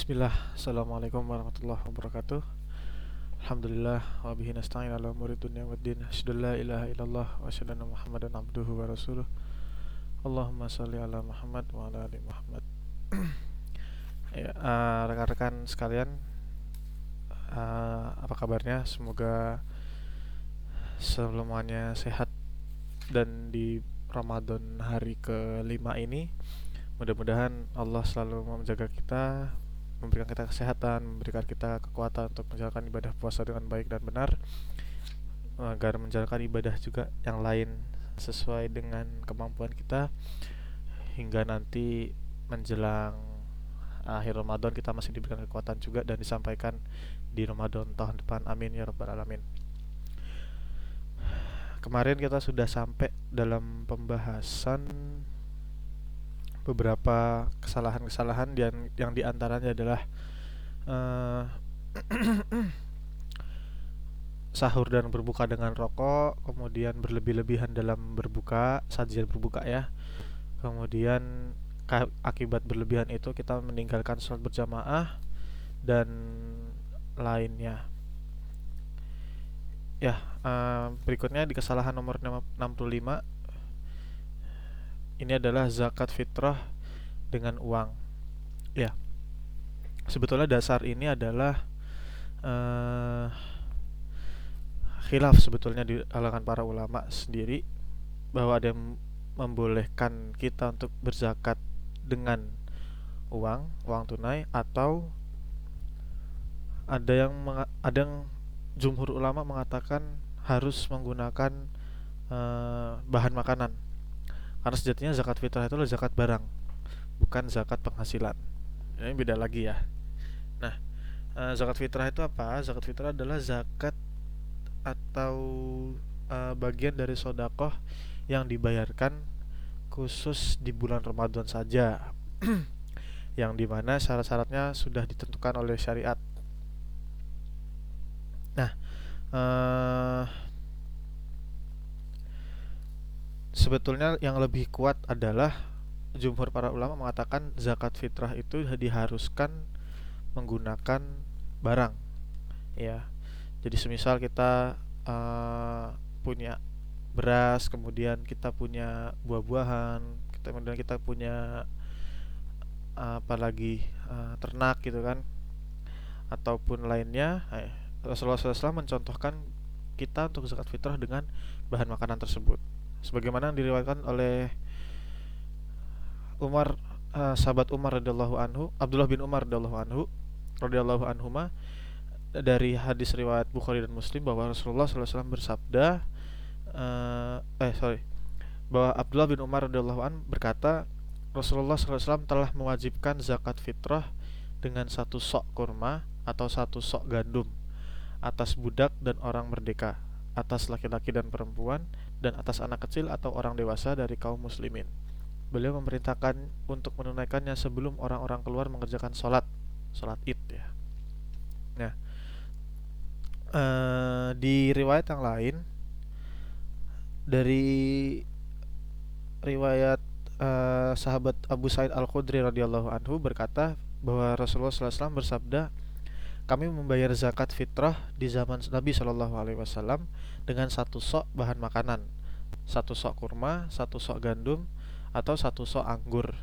Bismillah, Assalamualaikum warahmatullahi wabarakatuh. Alhamdulillah, wa bihi nasta'in ala umuri dunia wa din. La ilaha illallah wa asyadu muhammadan abduhu wa rasuluh. Allahumma salli ala Muhammad wa ala ali Muhammad. Ya, uh, Rekan-rekan sekalian uh, Apa kabarnya? Semoga semuanya sehat dan di Ramadan hari kelima ini mudah-mudahan Allah selalu menjaga kita memberikan kita kesehatan, memberikan kita kekuatan untuk menjalankan ibadah puasa dengan baik dan benar agar menjalankan ibadah juga yang lain sesuai dengan kemampuan kita hingga nanti menjelang akhir Ramadan kita masih diberikan kekuatan juga dan disampaikan di Ramadan tahun depan. Amin ya rabbal alamin. Kemarin kita sudah sampai dalam pembahasan beberapa kesalahan-kesalahan yang yang di antaranya adalah uh, sahur dan berbuka dengan rokok, kemudian berlebih-lebihan dalam berbuka, sajian berbuka ya. Kemudian akibat berlebihan itu kita meninggalkan sholat berjamaah dan lainnya. Ya, uh, berikutnya di kesalahan nomor 65 ini adalah zakat fitrah dengan uang. Ya. Sebetulnya dasar ini adalah uh, khilaf sebetulnya di kalangan para ulama sendiri bahwa ada yang membolehkan kita untuk berzakat dengan uang, uang tunai atau ada yang ada yang jumhur ulama mengatakan harus menggunakan uh, bahan makanan karena sejatinya zakat fitrah itu adalah zakat barang, bukan zakat penghasilan. Ini beda lagi ya. Nah, uh, zakat fitrah itu apa? Zakat fitrah adalah zakat atau uh, bagian dari sodakoh yang dibayarkan khusus di bulan Ramadan saja, yang di mana syarat-syaratnya sudah ditentukan oleh syariat. Nah, uh, sebetulnya yang lebih kuat adalah jumhur para ulama mengatakan zakat fitrah itu diharuskan menggunakan barang ya. Jadi semisal kita uh, punya beras kemudian kita punya buah-buahan kemudian kita punya uh, apalagi uh, ternak gitu kan ataupun lainnya eh, Rasulullah SAW mencontohkan kita untuk zakat fitrah dengan bahan makanan tersebut sebagaimana diriwayatkan oleh Umar uh, sahabat Umar radhiyallahu anhu Abdullah bin Umar radhiyallahu anhu radhiyallahu anhuma dari hadis riwayat Bukhari dan Muslim bahwa Rasulullah SAW bersabda uh, eh sorry bahwa Abdullah bin Umar radhiyallahu an berkata Rasulullah SAW telah mewajibkan zakat fitrah dengan satu sok kurma atau satu sok gandum atas budak dan orang merdeka atas laki-laki dan perempuan dan atas anak kecil atau orang dewasa dari kaum muslimin. Beliau memerintahkan untuk menunaikannya sebelum orang-orang keluar mengerjakan sholat, sholat id ya. Nah, uh, di riwayat yang lain dari riwayat uh, sahabat Abu Said Al Khudri radhiyallahu anhu berkata bahwa Rasulullah SAW bersabda kami membayar zakat fitrah di zaman Nabi Shallallahu Alaihi Wasallam dengan satu sok bahan makanan, satu sok kurma, satu sok gandum, atau satu sok anggur.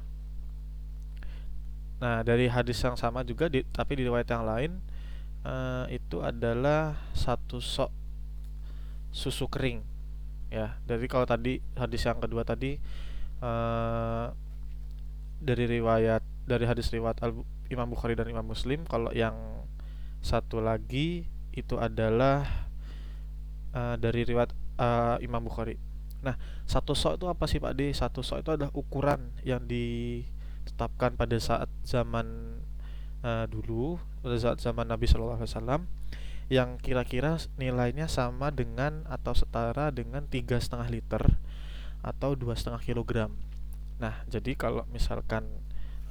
Nah dari hadis yang sama juga, di, tapi di riwayat yang lain uh, itu adalah satu sok susu kering. Ya, jadi kalau tadi hadis yang kedua tadi uh, dari riwayat dari hadis riwayat Al Imam Bukhari dan Imam Muslim, kalau yang satu lagi itu adalah uh, dari riwayat uh, Imam Bukhari. Nah, satu sok itu apa sih Pak D? Satu sok itu adalah ukuran yang ditetapkan pada saat zaman uh, dulu, pada saat zaman Nabi Shallallahu Alaihi Wasallam yang kira-kira nilainya sama dengan atau setara dengan tiga setengah liter atau dua setengah kilogram. Nah, jadi kalau misalkan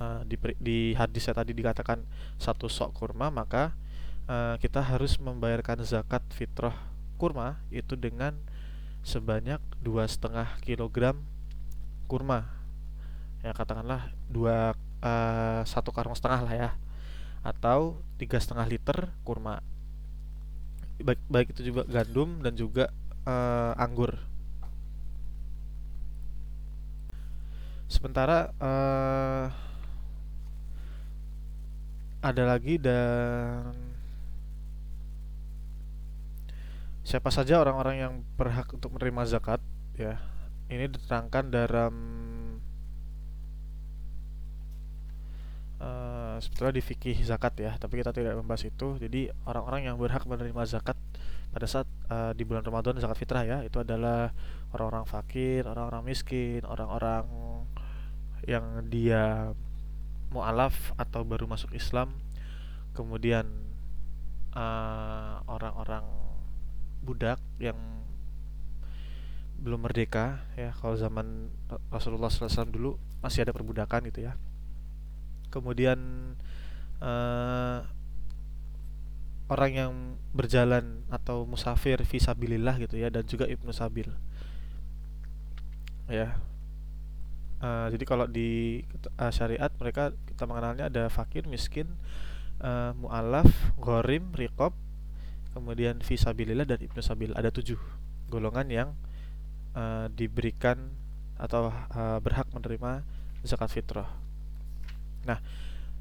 uh, di, di hadisnya tadi dikatakan satu sok kurma, maka uh, kita harus membayarkan zakat fitrah kurma itu dengan sebanyak dua setengah kilogram kurma. Ya katakanlah dua uh, satu karung setengah lah ya. Atau tiga setengah liter kurma. Baik baik itu juga gandum dan juga uh, anggur. Sementara uh, ada lagi dan siapa saja orang-orang yang berhak untuk menerima zakat ya ini diterangkan dalam uh, sebetulnya di fikih zakat ya tapi kita tidak membahas itu. Jadi orang-orang yang berhak menerima zakat pada saat uh, di bulan Ramadan zakat fitrah ya itu adalah orang-orang fakir orang-orang miskin orang-orang yang dia mualaf atau baru masuk Islam. Kemudian eh, orang-orang uh, budak yang belum merdeka ya kalau zaman Rasulullah SAW dulu masih ada perbudakan gitu ya. Kemudian uh, orang yang berjalan atau musafir visabilillah gitu ya dan juga ibnu sabil. Ya. Uh, jadi kalau di uh, syariat mereka kita mengenalnya ada fakir miskin uh, mualaf gorim rikob kemudian visabilillah dan ibnu sabil ada tujuh golongan yang uh, diberikan atau uh, berhak menerima zakat fitrah. Nah,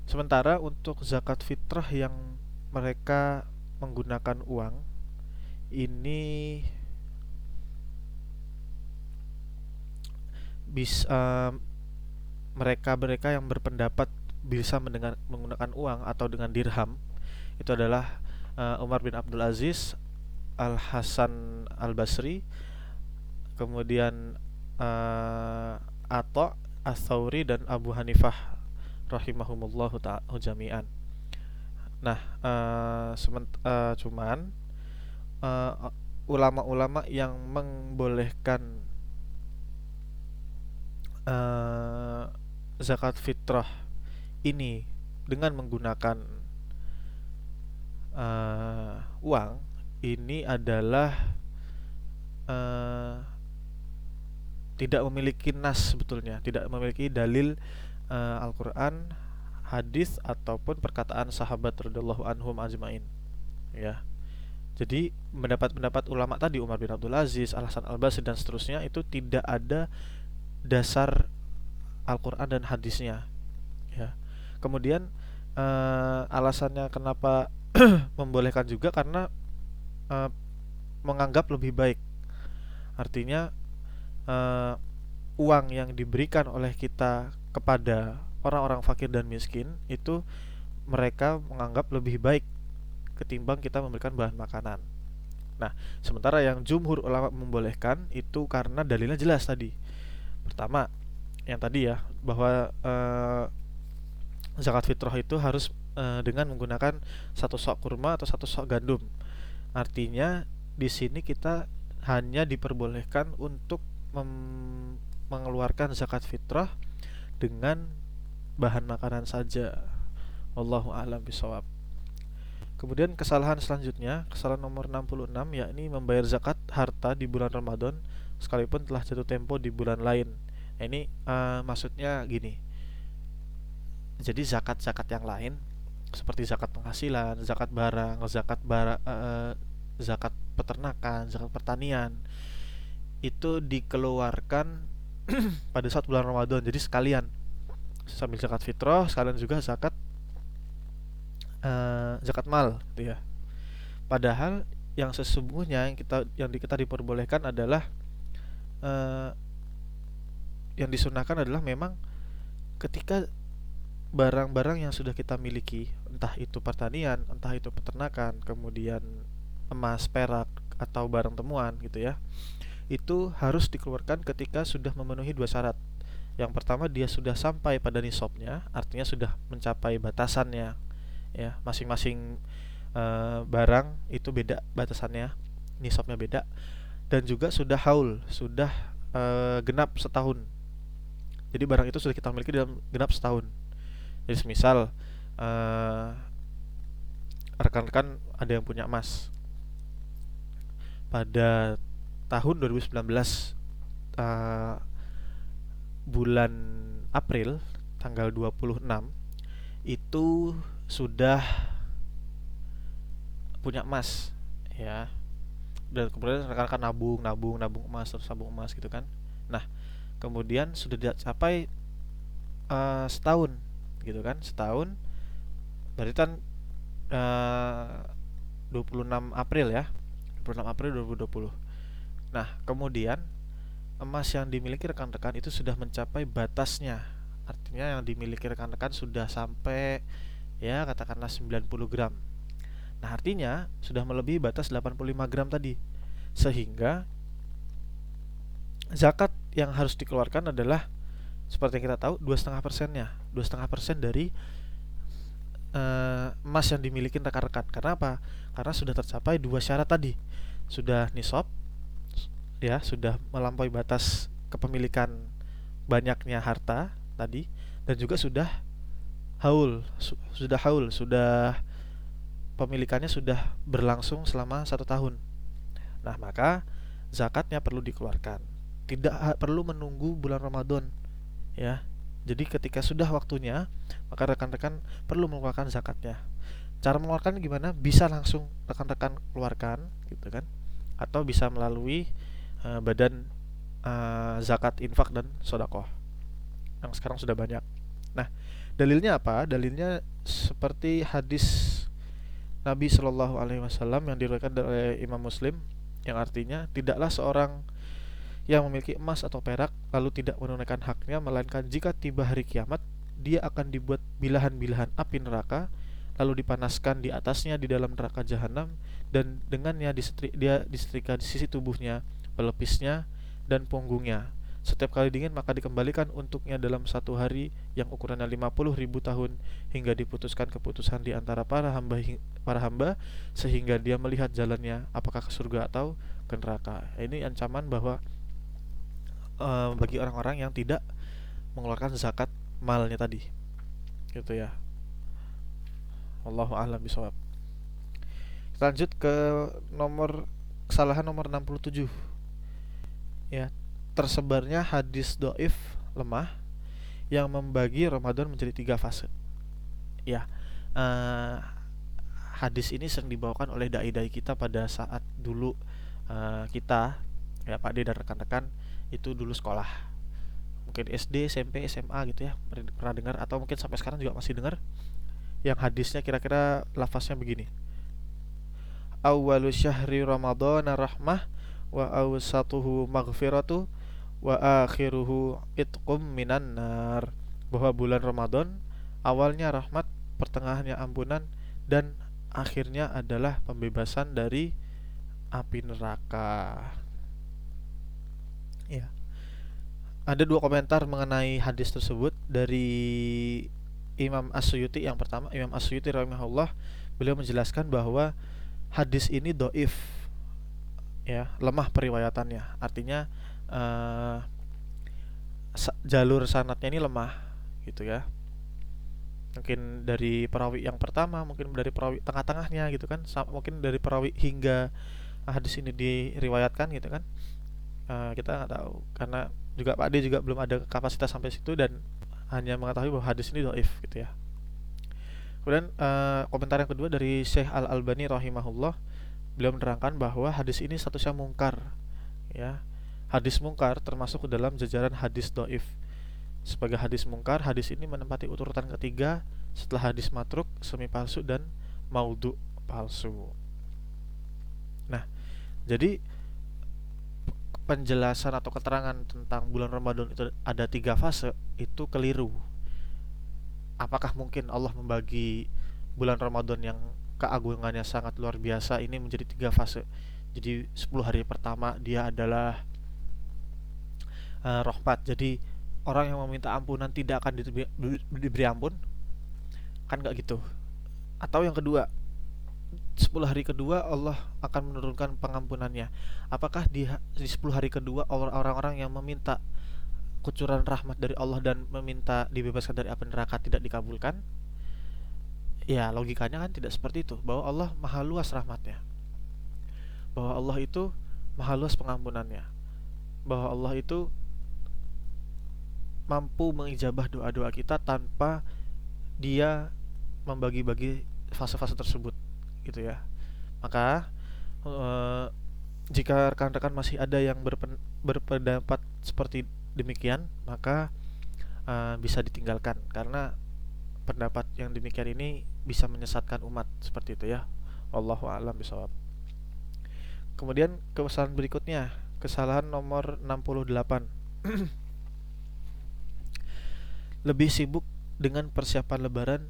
sementara untuk zakat fitrah yang mereka menggunakan uang ini bisa uh, mereka mereka yang berpendapat bisa mendengar, menggunakan uang atau dengan dirham itu adalah uh, Umar bin Abdul Aziz, Al Hasan Al Basri, kemudian uh, Ato As-Sauri dan Abu Hanifah rahimahumullahu ta'ala jami'an. Nah, uh, uh, cuman ulama-ulama uh, yang membolehkan uh, zakat fitrah ini dengan menggunakan uh, uang ini adalah uh, tidak memiliki nas sebetulnya, tidak memiliki dalil uh, Al-Qur'an, hadis ataupun perkataan sahabat radhiyallahu anhum ajmain. Ya. Jadi pendapat-pendapat ulama tadi Umar bin Abdul Aziz, Al Hasan Al Basri dan seterusnya itu tidak ada dasar Al-Qur'an dan hadisnya. Ya. Kemudian uh, alasannya kenapa membolehkan juga karena uh, menganggap lebih baik. Artinya uh, uang yang diberikan oleh kita kepada orang-orang fakir dan miskin itu mereka menganggap lebih baik ketimbang kita memberikan bahan makanan. Nah, sementara yang jumhur ulama membolehkan itu karena dalilnya jelas tadi. Pertama, yang tadi ya bahwa uh, zakat fitrah itu harus uh, dengan menggunakan satu sok kurma atau satu sok gandum. Artinya di sini kita hanya diperbolehkan untuk mengeluarkan zakat fitrah dengan bahan makanan saja. Wallahu a'lam bisawab. Kemudian kesalahan selanjutnya, kesalahan nomor 66 yakni membayar zakat harta di bulan Ramadan sekalipun telah jatuh tempo di bulan lain. Ini uh, maksudnya gini. Jadi zakat-zakat yang lain seperti zakat penghasilan, zakat barang, zakat bara, uh, zakat peternakan, zakat pertanian itu dikeluarkan pada saat bulan Ramadan. Jadi sekalian sambil zakat fitrah sekalian juga zakat uh, zakat mal gitu ya. Padahal yang sesungguhnya yang kita yang kita diperbolehkan adalah uh, yang disunahkan adalah memang ketika barang-barang yang sudah kita miliki entah itu pertanian entah itu peternakan kemudian emas perak atau barang temuan gitu ya itu harus dikeluarkan ketika sudah memenuhi dua syarat. Yang pertama dia sudah sampai pada nisabnya, artinya sudah mencapai batasannya. Ya, masing-masing e, barang itu beda batasannya, nisabnya beda. Dan juga sudah haul, sudah e, genap setahun. Jadi barang itu sudah kita miliki dalam genap setahun. Jadi semisal rekan-rekan ada yang punya emas. Pada tahun 2019 uh, bulan April tanggal 26 itu sudah punya emas ya. Dan kemudian rekan-rekan nabung nabung nabung emas terus nabung emas gitu kan. Nah kemudian sudah dicapai uh, setahun gitu kan setahun. Berarti kan uh, 26 April ya? 26 April 2020 nah kemudian emas yang dimiliki rekan-rekan itu sudah mencapai batasnya. Artinya yang dimiliki rekan-rekan sudah sampai ya katakanlah 90 gram. Nah artinya sudah melebihi batas 85 gram tadi. Sehingga zakat yang harus dikeluarkan adalah seperti yang kita tahu dua setengah persennya. Dua setengah persen dari uh, emas yang dimiliki rekan-rekan. Karena apa? Karena sudah tercapai dua syarat tadi. Sudah nisab ya sudah melampaui batas kepemilikan banyaknya harta tadi dan juga sudah haul su sudah haul sudah pemilikannya sudah berlangsung selama satu tahun. Nah maka zakatnya perlu dikeluarkan. Tidak perlu menunggu bulan Ramadan ya. Jadi ketika sudah waktunya maka rekan-rekan perlu mengeluarkan zakatnya. Cara mengeluarkan gimana? Bisa langsung rekan-rekan keluarkan gitu kan? Atau bisa melalui uh, badan uh, zakat infak dan sodakoh yang sekarang sudah banyak. Nah dalilnya apa? Dalilnya seperti hadis Nabi Shallallahu Alaihi Wasallam yang diriwayatkan oleh Imam Muslim yang artinya tidaklah seorang yang memiliki emas atau perak lalu tidak menunaikan haknya melainkan jika tiba hari kiamat dia akan dibuat bilahan-bilahan api neraka lalu dipanaskan di atasnya di dalam neraka jahanam dan dengannya disetri, dia disetrika di sisi tubuhnya pelepisnya dan punggungnya setiap kali dingin maka dikembalikan untuknya dalam satu hari yang ukurannya 50 ribu tahun hingga diputuskan keputusan di antara para hamba para hamba sehingga dia melihat jalannya apakah ke surga atau ke neraka. Ini ancaman bahwa uh, bagi orang-orang yang tidak mengeluarkan zakat malnya tadi. Gitu ya. Allahu a'lam bisawab lanjut ke nomor kesalahan nomor 67 ya tersebarnya hadis doif lemah yang membagi Ramadan menjadi tiga fase. Ya uh, hadis ini sering dibawakan oleh dai-dai kita pada saat dulu uh, kita ya Pak D dan rekan-rekan itu dulu sekolah. Mungkin SD SMP SMA gitu ya pernah dengar atau mungkin sampai sekarang juga masih dengar yang hadisnya kira-kira lafaznya begini. Awwalu syahri ramadhana rahmah wa awsatuhu maghfiratu wa akhiruhu itqum minan nar. Bahwa bulan Ramadan awalnya rahmat pertengahannya ampunan dan akhirnya adalah pembebasan dari api neraka Ya. Ada dua komentar mengenai hadis tersebut dari Imam As-Suyuti. Yang pertama Imam As-Suyuti rahimahullah beliau menjelaskan bahwa hadis ini doif ya lemah periwayatannya. Artinya uh, jalur sanatnya ini lemah gitu ya. Mungkin dari perawi yang pertama mungkin dari perawi tengah-tengahnya gitu kan. Mungkin dari perawi hingga hadis ini diriwayatkan gitu kan uh, kita nggak tahu. Karena juga Pak D juga belum ada kapasitas sampai situ dan hanya mengetahui bahwa hadis ini doif gitu ya. Kemudian uh, komentar yang kedua dari Syekh Al Albani rahimahullah beliau menerangkan bahwa hadis ini statusnya mungkar ya. Hadis mungkar termasuk ke dalam jajaran hadis doif. Sebagai hadis mungkar hadis ini menempati urutan ketiga setelah hadis matruk semi palsu dan maudhu palsu. Nah jadi penjelasan atau keterangan tentang bulan Ramadan itu ada tiga fase itu keliru. Apakah mungkin Allah membagi bulan Ramadan yang keagungannya sangat luar biasa ini menjadi tiga fase? Jadi 10 hari pertama dia adalah uh, rahmat. Jadi orang yang meminta ampunan tidak akan diberi, diberi ampun. Kan nggak gitu. Atau yang kedua, 10 hari kedua Allah akan menurunkan pengampunannya. Apakah di, di 10 hari kedua orang-orang yang meminta kucuran rahmat dari Allah dan meminta dibebaskan dari api neraka tidak dikabulkan? Ya, logikanya kan tidak seperti itu. Bahwa Allah maha luas rahmatnya. Bahwa Allah itu maha luas pengampunannya. Bahwa Allah itu mampu mengijabah doa-doa kita tanpa dia membagi-bagi fase-fase tersebut gitu ya. Maka uh, jika rekan-rekan masih ada yang berpen, berpendapat seperti demikian maka uh, bisa ditinggalkan. Karena pendapat yang demikian ini bisa menyesatkan umat seperti itu ya. Allahu a'lam bisawab kemudian kesalahan berikutnya kesalahan nomor 68 lebih sibuk dengan persiapan lebaran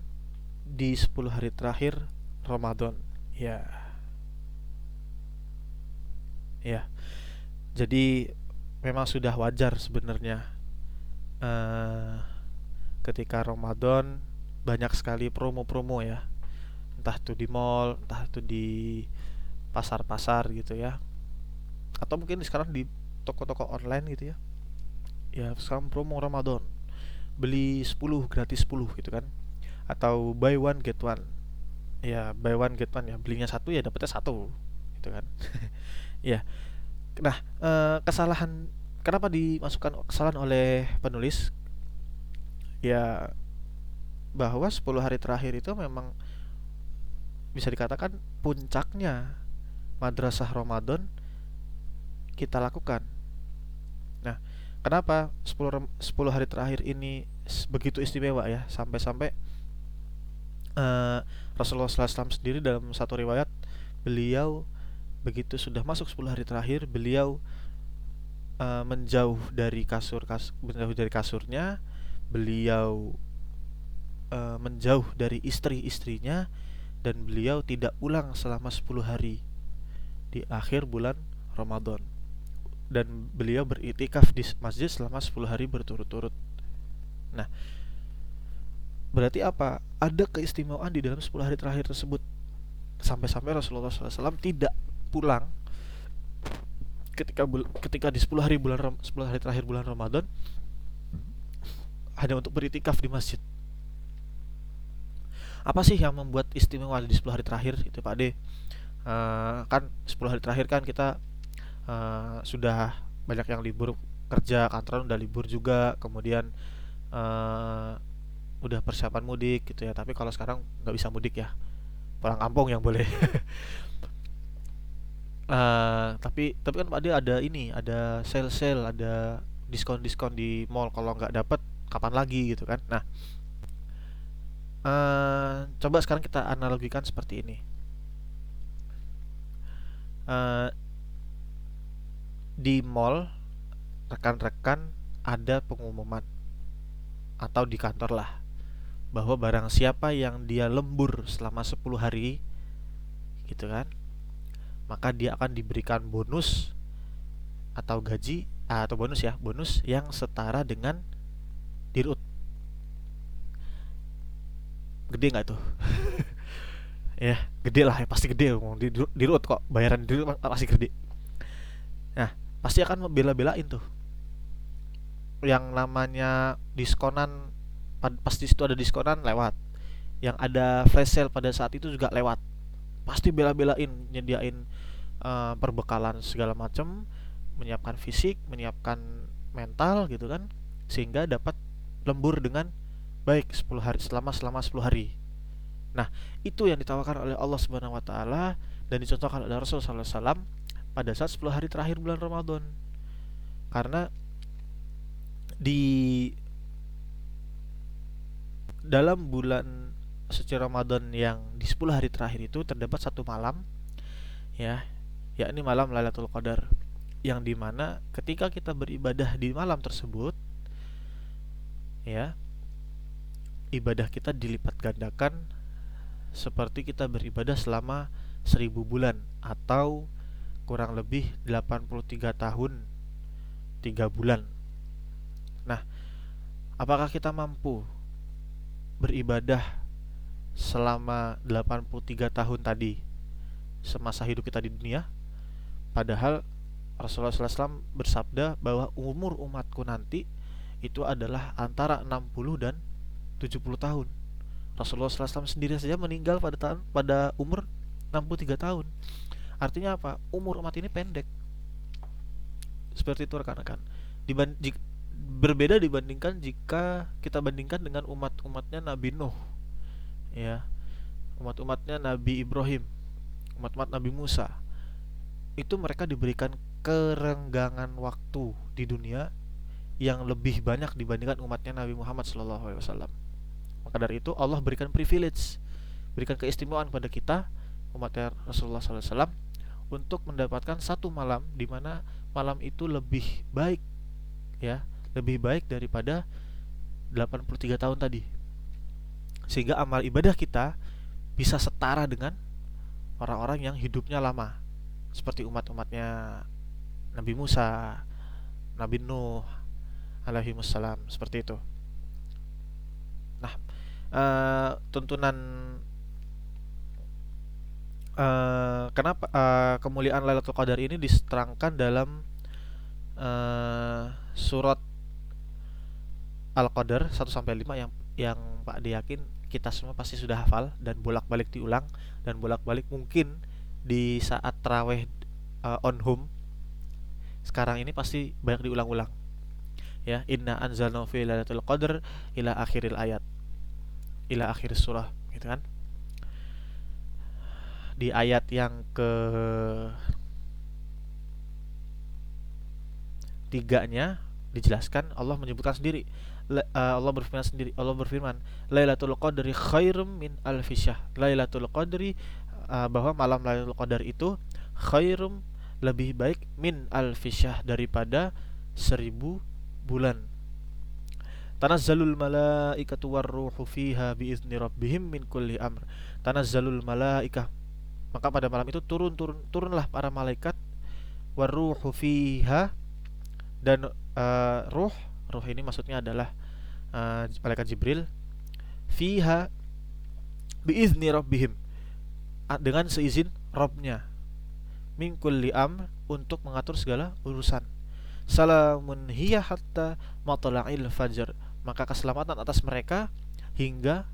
di 10 hari terakhir Ramadan. Ya. Ya. Jadi memang sudah wajar sebenarnya uh, ketika Ramadan banyak sekali promo-promo ya. Entah itu di mall entah itu di pasar-pasar gitu ya. Atau mungkin sekarang di toko-toko online gitu ya. Ya sekarang promo Ramadan. Beli 10 gratis 10 gitu kan. Atau buy one get one ya buy one get one ya. Belinya satu ya dapetnya satu gitu kan. Ya. Nah eh, kesalahan kenapa dimasukkan kesalahan oleh penulis? Ya bahwa 10 hari terakhir itu memang bisa dikatakan puncaknya madrasah Ramadan kita lakukan. Nah, kenapa 10 10 hari terakhir ini begitu istimewa ya? Sampai-sampai uh, Rasulullah SAW sendiri dalam satu riwayat beliau begitu sudah masuk 10 hari terakhir beliau uh, menjauh dari kasur kas, menjauh dari kasurnya beliau uh, menjauh dari istri-istrinya dan beliau tidak pulang selama 10 hari di akhir bulan Ramadan dan beliau beritikaf di masjid selama 10 hari berturut-turut. Nah, berarti apa? Ada keistimewaan di dalam 10 hari terakhir tersebut. Sampai-sampai Rasulullah SAW tidak pulang ketika ketika di 10 hari bulan 10 hari terakhir bulan Ramadan hanya untuk beritikaf di masjid apa sih yang membuat istimewa di 10 hari terakhir itu Pak De uh, kan 10 hari terakhir kan kita uh, sudah banyak yang libur kerja kantor udah libur juga kemudian uh, udah persiapan mudik gitu ya. Tapi kalau sekarang nggak bisa mudik ya. Pulang kampung yang boleh. Uh, tapi tapi kan Pak De ada ini ada sale sale ada diskon diskon di mall. Kalau nggak dapat kapan lagi gitu kan? Nah uh, coba sekarang kita analogikan seperti ini. Uh, di mall rekan-rekan ada pengumuman. Atau di kantor lah bahwa barang siapa yang dia lembur selama 10 hari gitu kan maka dia akan diberikan bonus atau gaji atau bonus ya bonus yang setara dengan dirut. Gede nggak tuh? Ya gede lah ya pasti gede. Di, di root kok bayaran di root pasti gede. Nah pasti akan membela-belain tuh. Yang namanya diskonan pasti situ ada diskonan lewat yang ada flash sale pada saat itu juga lewat pasti bela-belain nyediain uh, perbekalan segala macam menyiapkan fisik menyiapkan mental gitu kan sehingga dapat lembur dengan baik 10 hari selama selama 10 hari. Nah, itu yang ditawarkan oleh Allah Subhanahu wa taala dan dicontohkan oleh Rasulullah SAW pada saat 10 hari terakhir bulan Ramadan. Karena di dalam bulan suci Ramadan yang di 10 hari terakhir itu terdapat satu malam ya, yakni malam Lailatul Qadar yang di mana ketika kita beribadah di malam tersebut ya ibadah kita dilipat gandakan seperti kita beribadah selama seribu bulan atau kurang lebih 83 tahun 3 bulan. Nah apakah kita mampu beribadah selama 83 tahun tadi semasa hidup kita di dunia padahal Rasulullah SAW bersabda bahwa umur umatku nanti itu adalah antara 60 dan 70 tahun. Rasulullah SAW sendiri saja meninggal pada tahun pada umur 63 tahun. Artinya apa? Umur umat ini pendek. Seperti itu rekan-rekan. Berbeda dibandingkan jika kita bandingkan dengan umat-umatnya Nabi Nuh. ya umat-umatnya Nabi Ibrahim umat-umat Nabi Musa itu mereka diberikan kerenggangan waktu di dunia yang lebih banyak dibandingkan umatnya Nabi Muhammad SAW. Maka dari itu Allah berikan privilege, berikan keistimewaan pada kita umatnya Rasulullah SAW untuk mendapatkan satu malam di mana malam itu lebih baik, ya, lebih baik daripada 83 tahun tadi. Sehingga amal ibadah kita bisa setara dengan orang-orang yang hidupnya lama seperti umat-umatnya Nabi Musa, Nabi Nuh alaihi wassalam seperti itu. Nah, uh, tuntunan uh, kenapa uh, kemuliaan Lailatul Qadar ini diterangkan dalam uh, surat Al-Qadar 1 sampai 5 yang yang Pak diyakin kita semua pasti sudah hafal dan bolak-balik diulang dan bolak-balik mungkin di saat terawih uh, on home sekarang ini pasti banyak diulang-ulang. Ya inna anzalna fi lailatul qadr ila akhiril ayat ila akhir surah gitu kan? Di ayat yang ke tiganya dijelaskan Allah menyebutkan sendiri Allah berfirman sendiri Allah berfirman Lailatul Qadri khairum min alfisyahr Lailatul Qadri uh, bahwa malam Lailatul Qadar itu khairum lebih baik min alfisyah daripada seribu bulan. Tanazzalul malaikatu warruhu fiha biizni rabbihim min kulli amr. Tanazzalul malaikah maka pada malam itu turun turun turunlah para malaikat warruhu fiha dan uh, ruh ruh ini maksudnya adalah uh, malaikat Jibril fiha biizni rabbihim dengan seizin Robnya. Mingkul liam untuk mengatur segala urusan. Salamun hiya hatta matla'il fajr maka keselamatan atas mereka hingga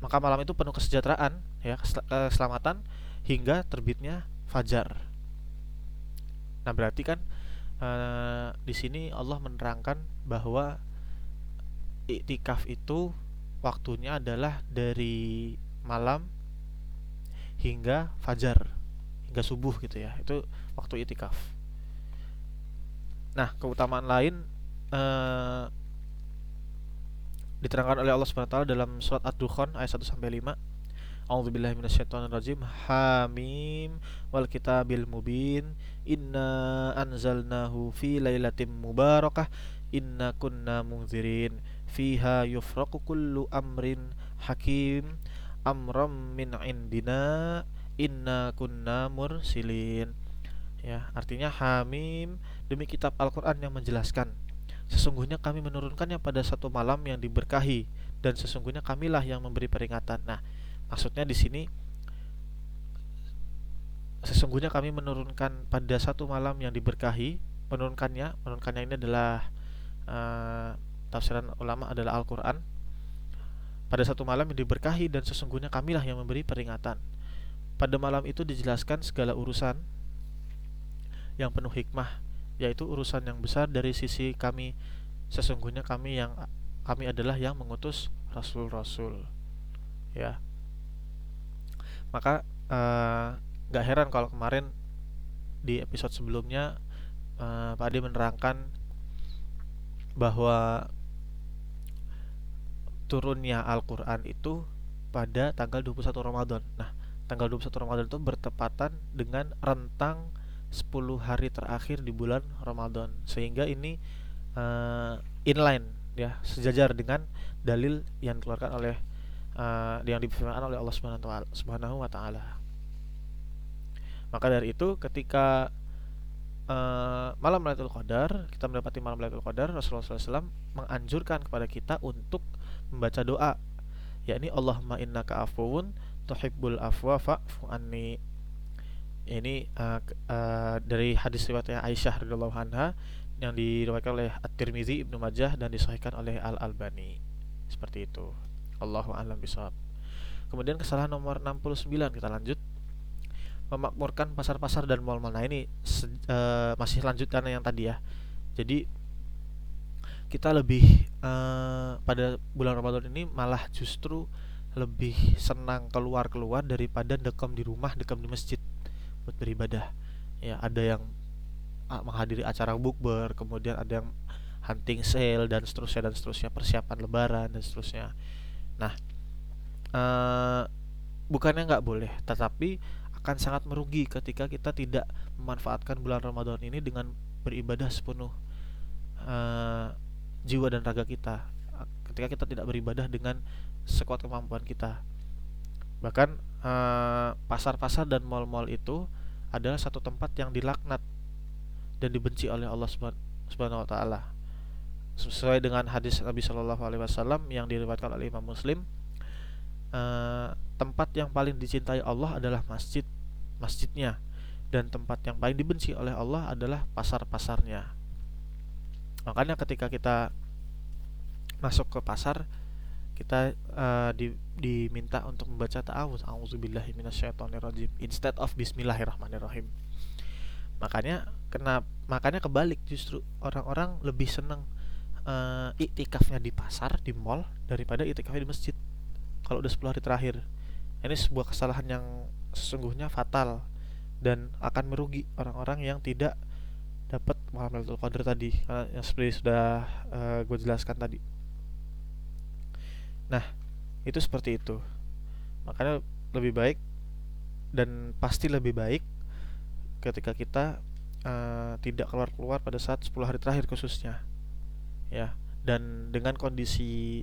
maka malam itu penuh kesejahteraan ya keselamatan hingga terbitnya fajar. Nah berarti kan uh, di sini Allah menerangkan bahwa iktikaf itu waktunya adalah dari malam hingga fajar hingga subuh gitu ya. Itu waktu itikaf. Nah keutamaan lain eh, diterangkan oleh Allah Subhanahu dalam surat Ad-Dukhan ayat 1 sampai 5 A'udzubillahi minasyaitonirrajim. Hamim. Wal kitabil mubin. Inna anzalnahu fi lailatin mubarakah. Inna kunna munzirin. Fiha yufraqu kullu amrin hakim. Amram min indina. Inna kunna mursilin. Ya artinya hamim demi kitab Al-Qur'an yang menjelaskan sesungguhnya kami menurunkannya pada satu malam yang diberkahi dan sesungguhnya kamilah yang memberi peringatan. Nah maksudnya di sini sesungguhnya kami menurunkan pada satu malam yang diberkahi menurunkannya menurunkannya ini adalah uh, tafsiran ulama adalah Al-Qur'an pada satu malam yang diberkahi dan sesungguhnya kamilah yang memberi peringatan. Pada malam itu dijelaskan segala urusan yang penuh hikmah, yaitu urusan yang besar dari sisi kami. Sesungguhnya kami yang kami adalah yang mengutus rasul-rasul. Ya. Maka uh, gak heran kalau kemarin di episode sebelumnya uh, Pak Ade menerangkan bahwa turunnya Al-Quran itu pada tanggal 21 Ramadan. Nah tanggal 21 Ramadan itu bertepatan dengan rentang 10 hari terakhir di bulan Ramadan. Sehingga ini uh, inline ya sejajar dengan dalil yang dikeluarkan oleh uh, yang difirmankan oleh Allah Subhanahu wa taala. Maka dari itu ketika uh, malam Lailatul Qadar, kita mendapati malam Lailatul Qadar, Rasulullah SAW menganjurkan kepada kita untuk membaca doa yakni Allahumma innaka afuwun tuhibbul afwa fa'fu anni ini uh, uh, dari hadis riwayatnya Aisyah radhiyallahu anha yang diriwayatkan oleh At-Tirmizi, Ibnu Majah dan disahihkan oleh Al-Albani. Seperti itu. Allahu a'lam bishawab. Kemudian kesalahan nomor 69 kita lanjut. Memakmurkan pasar-pasar dan mal-mal. Nah, ini uh, masih lanjut karena yang tadi ya. Jadi kita lebih uh, pada bulan Ramadan ini malah justru lebih senang keluar-keluar daripada dekam di rumah, dekam di masjid buat beribadah. Ya, ada yang menghadiri acara bukber, kemudian ada yang hunting sale dan seterusnya dan seterusnya, persiapan lebaran dan seterusnya. Nah, uh, bukannya nggak boleh, tetapi akan sangat merugi ketika kita tidak memanfaatkan bulan Ramadan ini dengan beribadah sepenuh uh, jiwa dan raga kita. Ketika kita tidak beribadah dengan sekuat kemampuan kita. Bahkan pasar pasar-pasar dan mal-mal itu adalah satu tempat yang dilaknat dan dibenci oleh Allah Subhanahu wa taala. Sesuai dengan hadis Nabi Shallallahu alaihi wasallam yang diriwayatkan oleh Imam Muslim, uh, tempat yang paling dicintai Allah adalah masjid, masjidnya. Dan tempat yang paling dibenci oleh Allah adalah pasar-pasarnya. Makanya ketika kita masuk ke pasar, kita uh, di, diminta untuk membaca ta'awuz a'udzubillahi minasyaitonirrajim. Instead of bismillahirrahmanirrahim. Makanya kena makanya kebalik justru. Orang-orang lebih seneng uh, iktikafnya di pasar di mall daripada iktikafnya di masjid kalau udah 10 hari terakhir ini sebuah kesalahan yang sesungguhnya fatal dan akan merugi orang-orang yang tidak dapat malam Lailatul Qadar tadi yang seperti sudah uh, gue jelaskan tadi. Nah, itu seperti itu. Makanya lebih baik dan pasti lebih baik ketika kita uh, tidak keluar-keluar pada saat 10 hari terakhir khususnya ya dan dengan kondisi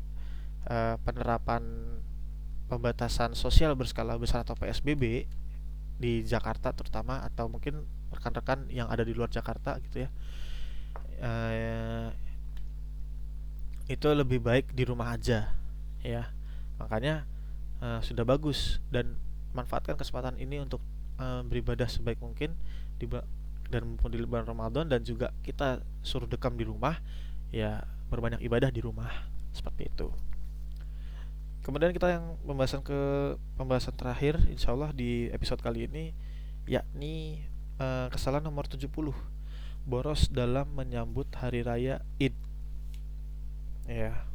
uh, penerapan pembatasan sosial berskala besar atau PSBB di Jakarta terutama atau mungkin rekan-rekan yang ada di luar Jakarta gitu ya uh, itu lebih baik di rumah aja ya. Makanya uh, sudah bagus dan manfaatkan kesempatan ini untuk uh, beribadah sebaik mungkin di dan mumpung di bulan Ramadan dan juga kita suruh dekam di rumah ya berbanyak ibadah di rumah seperti itu kemudian kita yang pembahasan ke pembahasan terakhir insya Allah di episode kali ini yakni uh, kesalahan nomor 70 boros dalam menyambut hari raya Id ya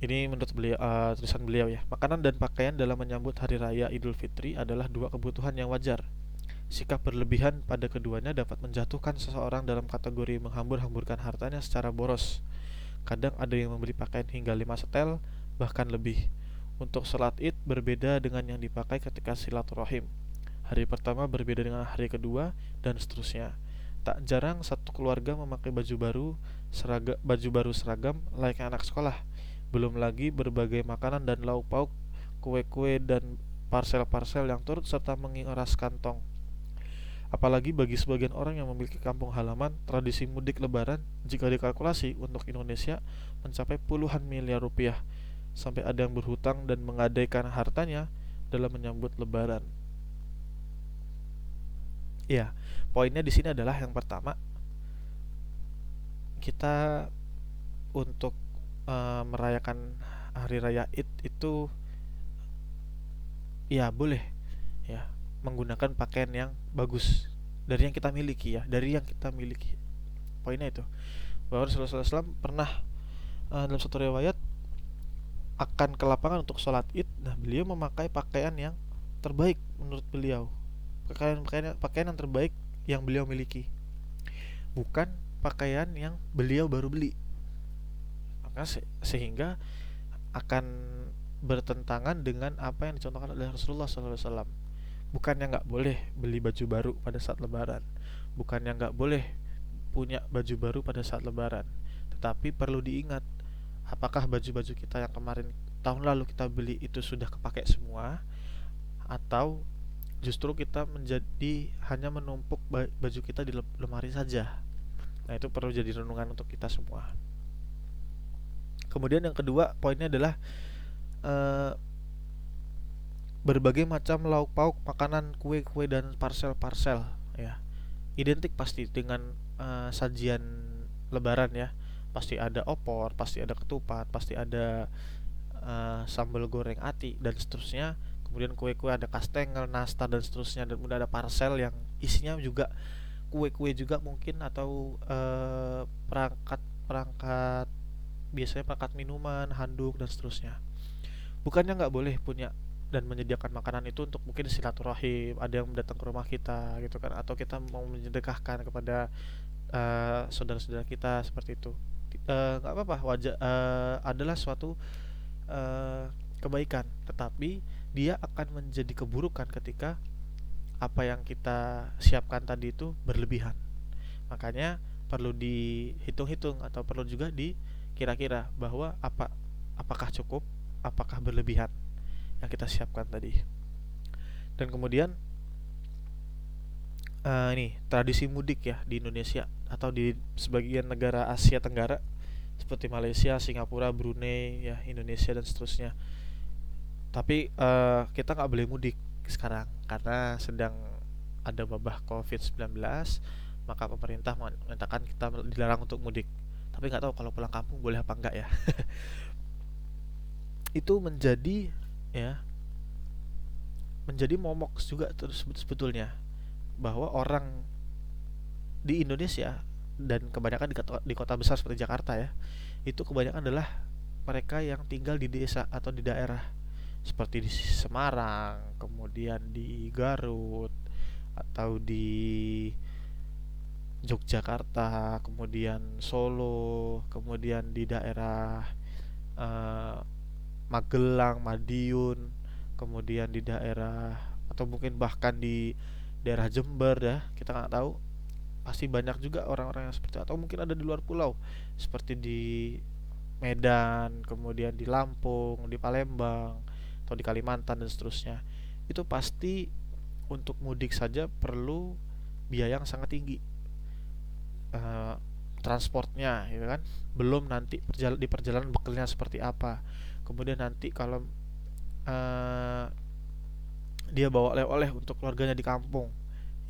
Ini menurut beliau uh, tulisan beliau ya. Makanan dan pakaian dalam menyambut hari raya Idul Fitri adalah dua kebutuhan yang wajar. Sikap berlebihan pada keduanya dapat menjatuhkan seseorang dalam kategori menghambur-hamburkan hartanya secara boros. Kadang ada yang membeli pakaian hingga 5 setel, bahkan lebih. Untuk sholat id berbeda dengan yang dipakai ketika silaturahim. Hari pertama berbeda dengan hari kedua, dan seterusnya. Tak jarang satu keluarga memakai baju baru, seraga, baju baru seragam layaknya anak sekolah belum lagi berbagai makanan dan lauk pauk, kue-kue dan parsel-parsel yang turut serta mengiras kantong. Apalagi bagi sebagian orang yang memiliki kampung halaman, tradisi mudik lebaran jika dikalkulasi untuk Indonesia mencapai puluhan miliar rupiah, sampai ada yang berhutang dan menggadaikan hartanya dalam menyambut lebaran. Ya, poinnya di sini adalah yang pertama kita untuk uh, merayakan hari raya Id itu ya boleh menggunakan pakaian yang bagus. Dari yang kita miliki ya dari yang kita miliki. Poinnya itu. Bahwa Rasulullah SAW pernah uh, dalam satu riwayat akan ke lapangan untuk sholat id. Nah beliau memakai pakaian yang terbaik menurut beliau. Pakaian pakaian pakaian yang terbaik yang beliau miliki. Bukan pakaian yang beliau baru beli. Maka se sehingga akan bertentangan dengan apa yang dicontohkan oleh Rasulullah SAW. Bukannya nggak boleh beli baju baru pada saat Lebaran, bukannya nggak boleh punya baju baru pada saat Lebaran, tetapi perlu diingat apakah baju-baju kita yang kemarin tahun lalu kita beli itu sudah kepakai semua atau justru kita menjadi hanya menumpuk baju kita di lemari saja. Nah, itu perlu jadi renungan untuk kita semua. Kemudian yang kedua poinnya adalah uh, berbagai macam lauk pauk makanan kue-kue dan parsel-parsel ya. Identik pasti dengan uh, sajian lebaran ya. Pasti ada opor pasti ada ketupat pasti ada uh, sambal goreng ati dan seterusnya. Kemudian kue-kue ada kastengel nastar dan seterusnya. Dan kemudian ada parsel yang isinya juga kue-kue juga mungkin atau uh, perangkat-perangkat biasanya perangkat minuman, handuk dan seterusnya. Bukannya nggak boleh punya dan menyediakan makanan itu untuk mungkin silaturahim, ada yang datang ke rumah kita gitu kan atau kita mau menyedekahkan kepada uh, saudara-saudara kita seperti itu. nggak uh, apa-apa, wajah uh, adalah suatu uh, kebaikan, tetapi dia akan menjadi keburukan ketika apa yang kita siapkan tadi itu berlebihan. Makanya perlu dihitung-hitung atau perlu juga dikira-kira bahwa apa apakah cukup, apakah berlebihan yang kita siapkan tadi. Dan kemudian uh, ini tradisi mudik ya di Indonesia atau di sebagian negara Asia Tenggara seperti Malaysia, Singapura, Brunei, ya Indonesia dan seterusnya. Tapi uh, kita nggak boleh mudik sekarang karena sedang ada wabah COVID-19 maka pemerintah menyatakan kita dilarang untuk mudik tapi nggak tahu kalau pulang kampung boleh apa enggak ya itu menjadi ya menjadi momok juga terus sebetulnya bahwa orang di Indonesia dan kebanyakan di kota, di kota besar seperti Jakarta ya itu kebanyakan adalah mereka yang tinggal di desa atau di daerah seperti di Semarang, kemudian di Garut atau di Yogyakarta, kemudian Solo, kemudian di daerah uh, Magelang, Madiun, kemudian di daerah atau mungkin bahkan di daerah Jember ya kita nggak tahu. Pasti banyak juga orang-orang yang seperti itu. Atau mungkin ada di luar pulau seperti di Medan, kemudian di Lampung, di Palembang, atau di Kalimantan dan seterusnya. Itu pasti untuk mudik saja perlu biaya yang sangat tinggi. Uh, transportnya ya kan? Belum nanti perjala di perjalanan bekalnya seperti apa kemudian nanti kalau uh, dia bawa oleh-oleh untuk keluarganya di kampung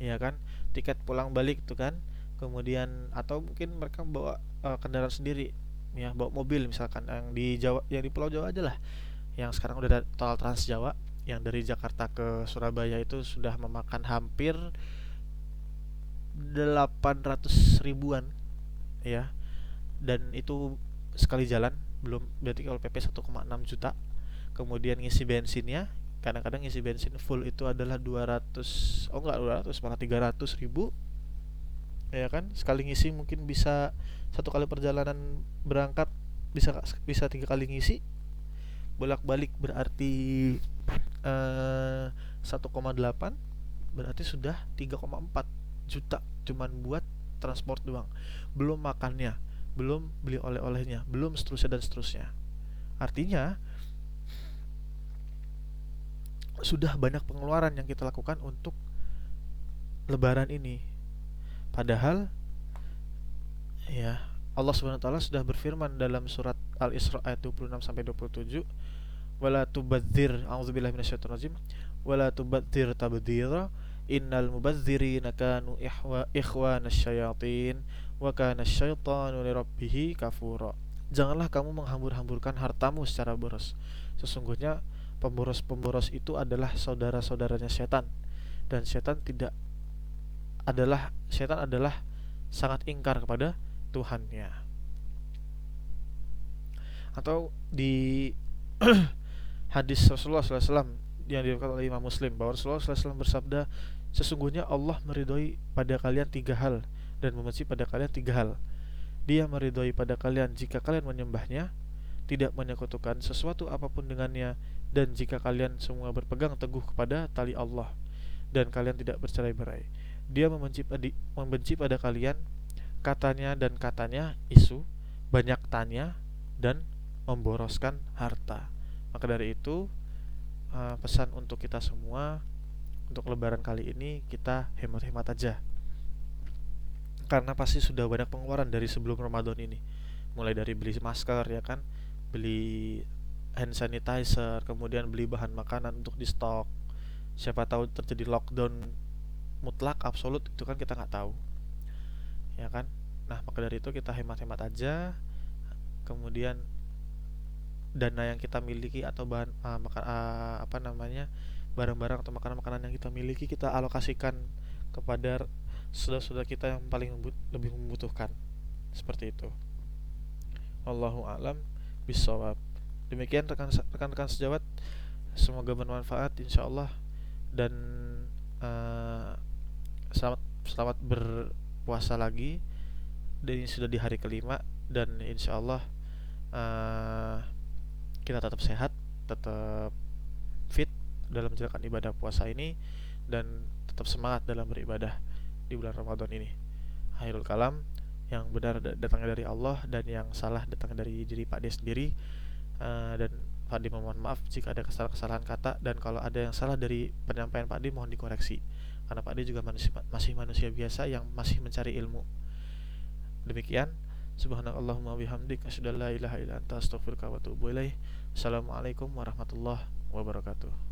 ya kan? Tiket pulang balik tuh kan. Kemudian atau mungkin mereka bawa uh, kendaraan sendiri ya bawa mobil misalkan yang di Jawa yang di Pulau Jawa aja lah. Yang sekarang udah ada tol Trans Jawa yang dari Jakarta ke Surabaya itu sudah memakan hampir 800 ribuan ya. Dan itu sekali jalan belum berarti kalau PP 1,6 juta kemudian ngisi bensinnya kadang-kadang ngisi bensin full itu adalah 200 oh enggak 200 malah 300 ribu ya kan? Sekali ngisi mungkin bisa satu kali perjalanan berangkat bisa bisa tiga kali ngisi. Bolak-balik berarti uh, eh, 1,8 berarti sudah 3,4 juta cuman buat transport doang. Belum makannya belum beli oleh-olehnya belum seterusnya dan seterusnya. Artinya sudah banyak pengeluaran yang kita lakukan untuk lebaran ini. Padahal ya Allah Subhanahu wa taala sudah berfirman dalam surat Al-Isra ayat 26 sampai 27 wala tubadzir a'udzubillahi minasyaitonir rajim wala tubadzir tabdzira innal mubadzirina kanu ihwa ikhwana syayatin wa kana syaitanu lirabbih kafura. Janganlah kamu menghambur-hamburkan hartamu secara boros. Sesungguhnya pemboros-pemboros itu adalah saudara-saudaranya setan. Dan setan tidak adalah setan adalah sangat ingkar kepada Tuhannya. Atau di hadis Rasulullah SAW yang diriwayatkan oleh Imam Muslim bahwa Rasulullah SAW bersabda sesungguhnya Allah meridhoi pada kalian tiga hal dan membenci pada kalian tiga hal dia meridhoi pada kalian jika kalian menyembahnya tidak menyekutukan sesuatu apa pun dengannya dan jika kalian semua berpegang teguh kepada tali Allah dan kalian tidak bercerai-berai dia membenci, membenci pada kalian katanya dan katanya isu, banyak tanya dan memboroskan harta. Maka dari itu uh, pesan untuk kita semua untuk lebaran kali ini kita hemat-hemat aja. Karena pasti sudah banyak pengeluaran dari sebelum Ramadan ini. Mulai dari beli masker ya kan, beli hand sanitizer, kemudian beli bahan makanan untuk di stok. Siapa tahu terjadi lockdown mutlak absolut itu kan kita nggak tahu ya kan nah maka dari itu kita hemat-hemat aja kemudian dana yang kita miliki atau bahan uh, maka, uh, apa namanya barang-barang atau makanan-makanan yang kita miliki kita alokasikan kepada saudara-saudara kita yang paling lebih membutuhkan. Seperti itu. Allahu alam bisawab demikian rekan-rekan sejawat. Semoga bermanfaat insyaallah. Dan uh, selamat selamat berpuasa lagi. Dan ini sudah di hari kelima. Dan insyaallah uh, kita tetap sehat tetap fit dalam menjalankan ibadah puasa ini. Dan tetap semangat dalam beribadah di bulan Ramadan ini. Akhirul kalam yang benar datangnya dari Allah dan yang salah datangnya dari diri Pak D sendiri. Uh, dan Pak D mohon maaf jika ada kesalahan-kesalahan kata dan kalau ada yang salah dari penyampaian Pak D mohon dikoreksi. Karena Pak D juga manusia, masih manusia biasa yang masih mencari ilmu. Demikian. Subhanallahumma bihamdik asyhadu an la ilaha illa anta astaghfiruka wa atubu assalamualaikum warahmatullahi wabarakatuh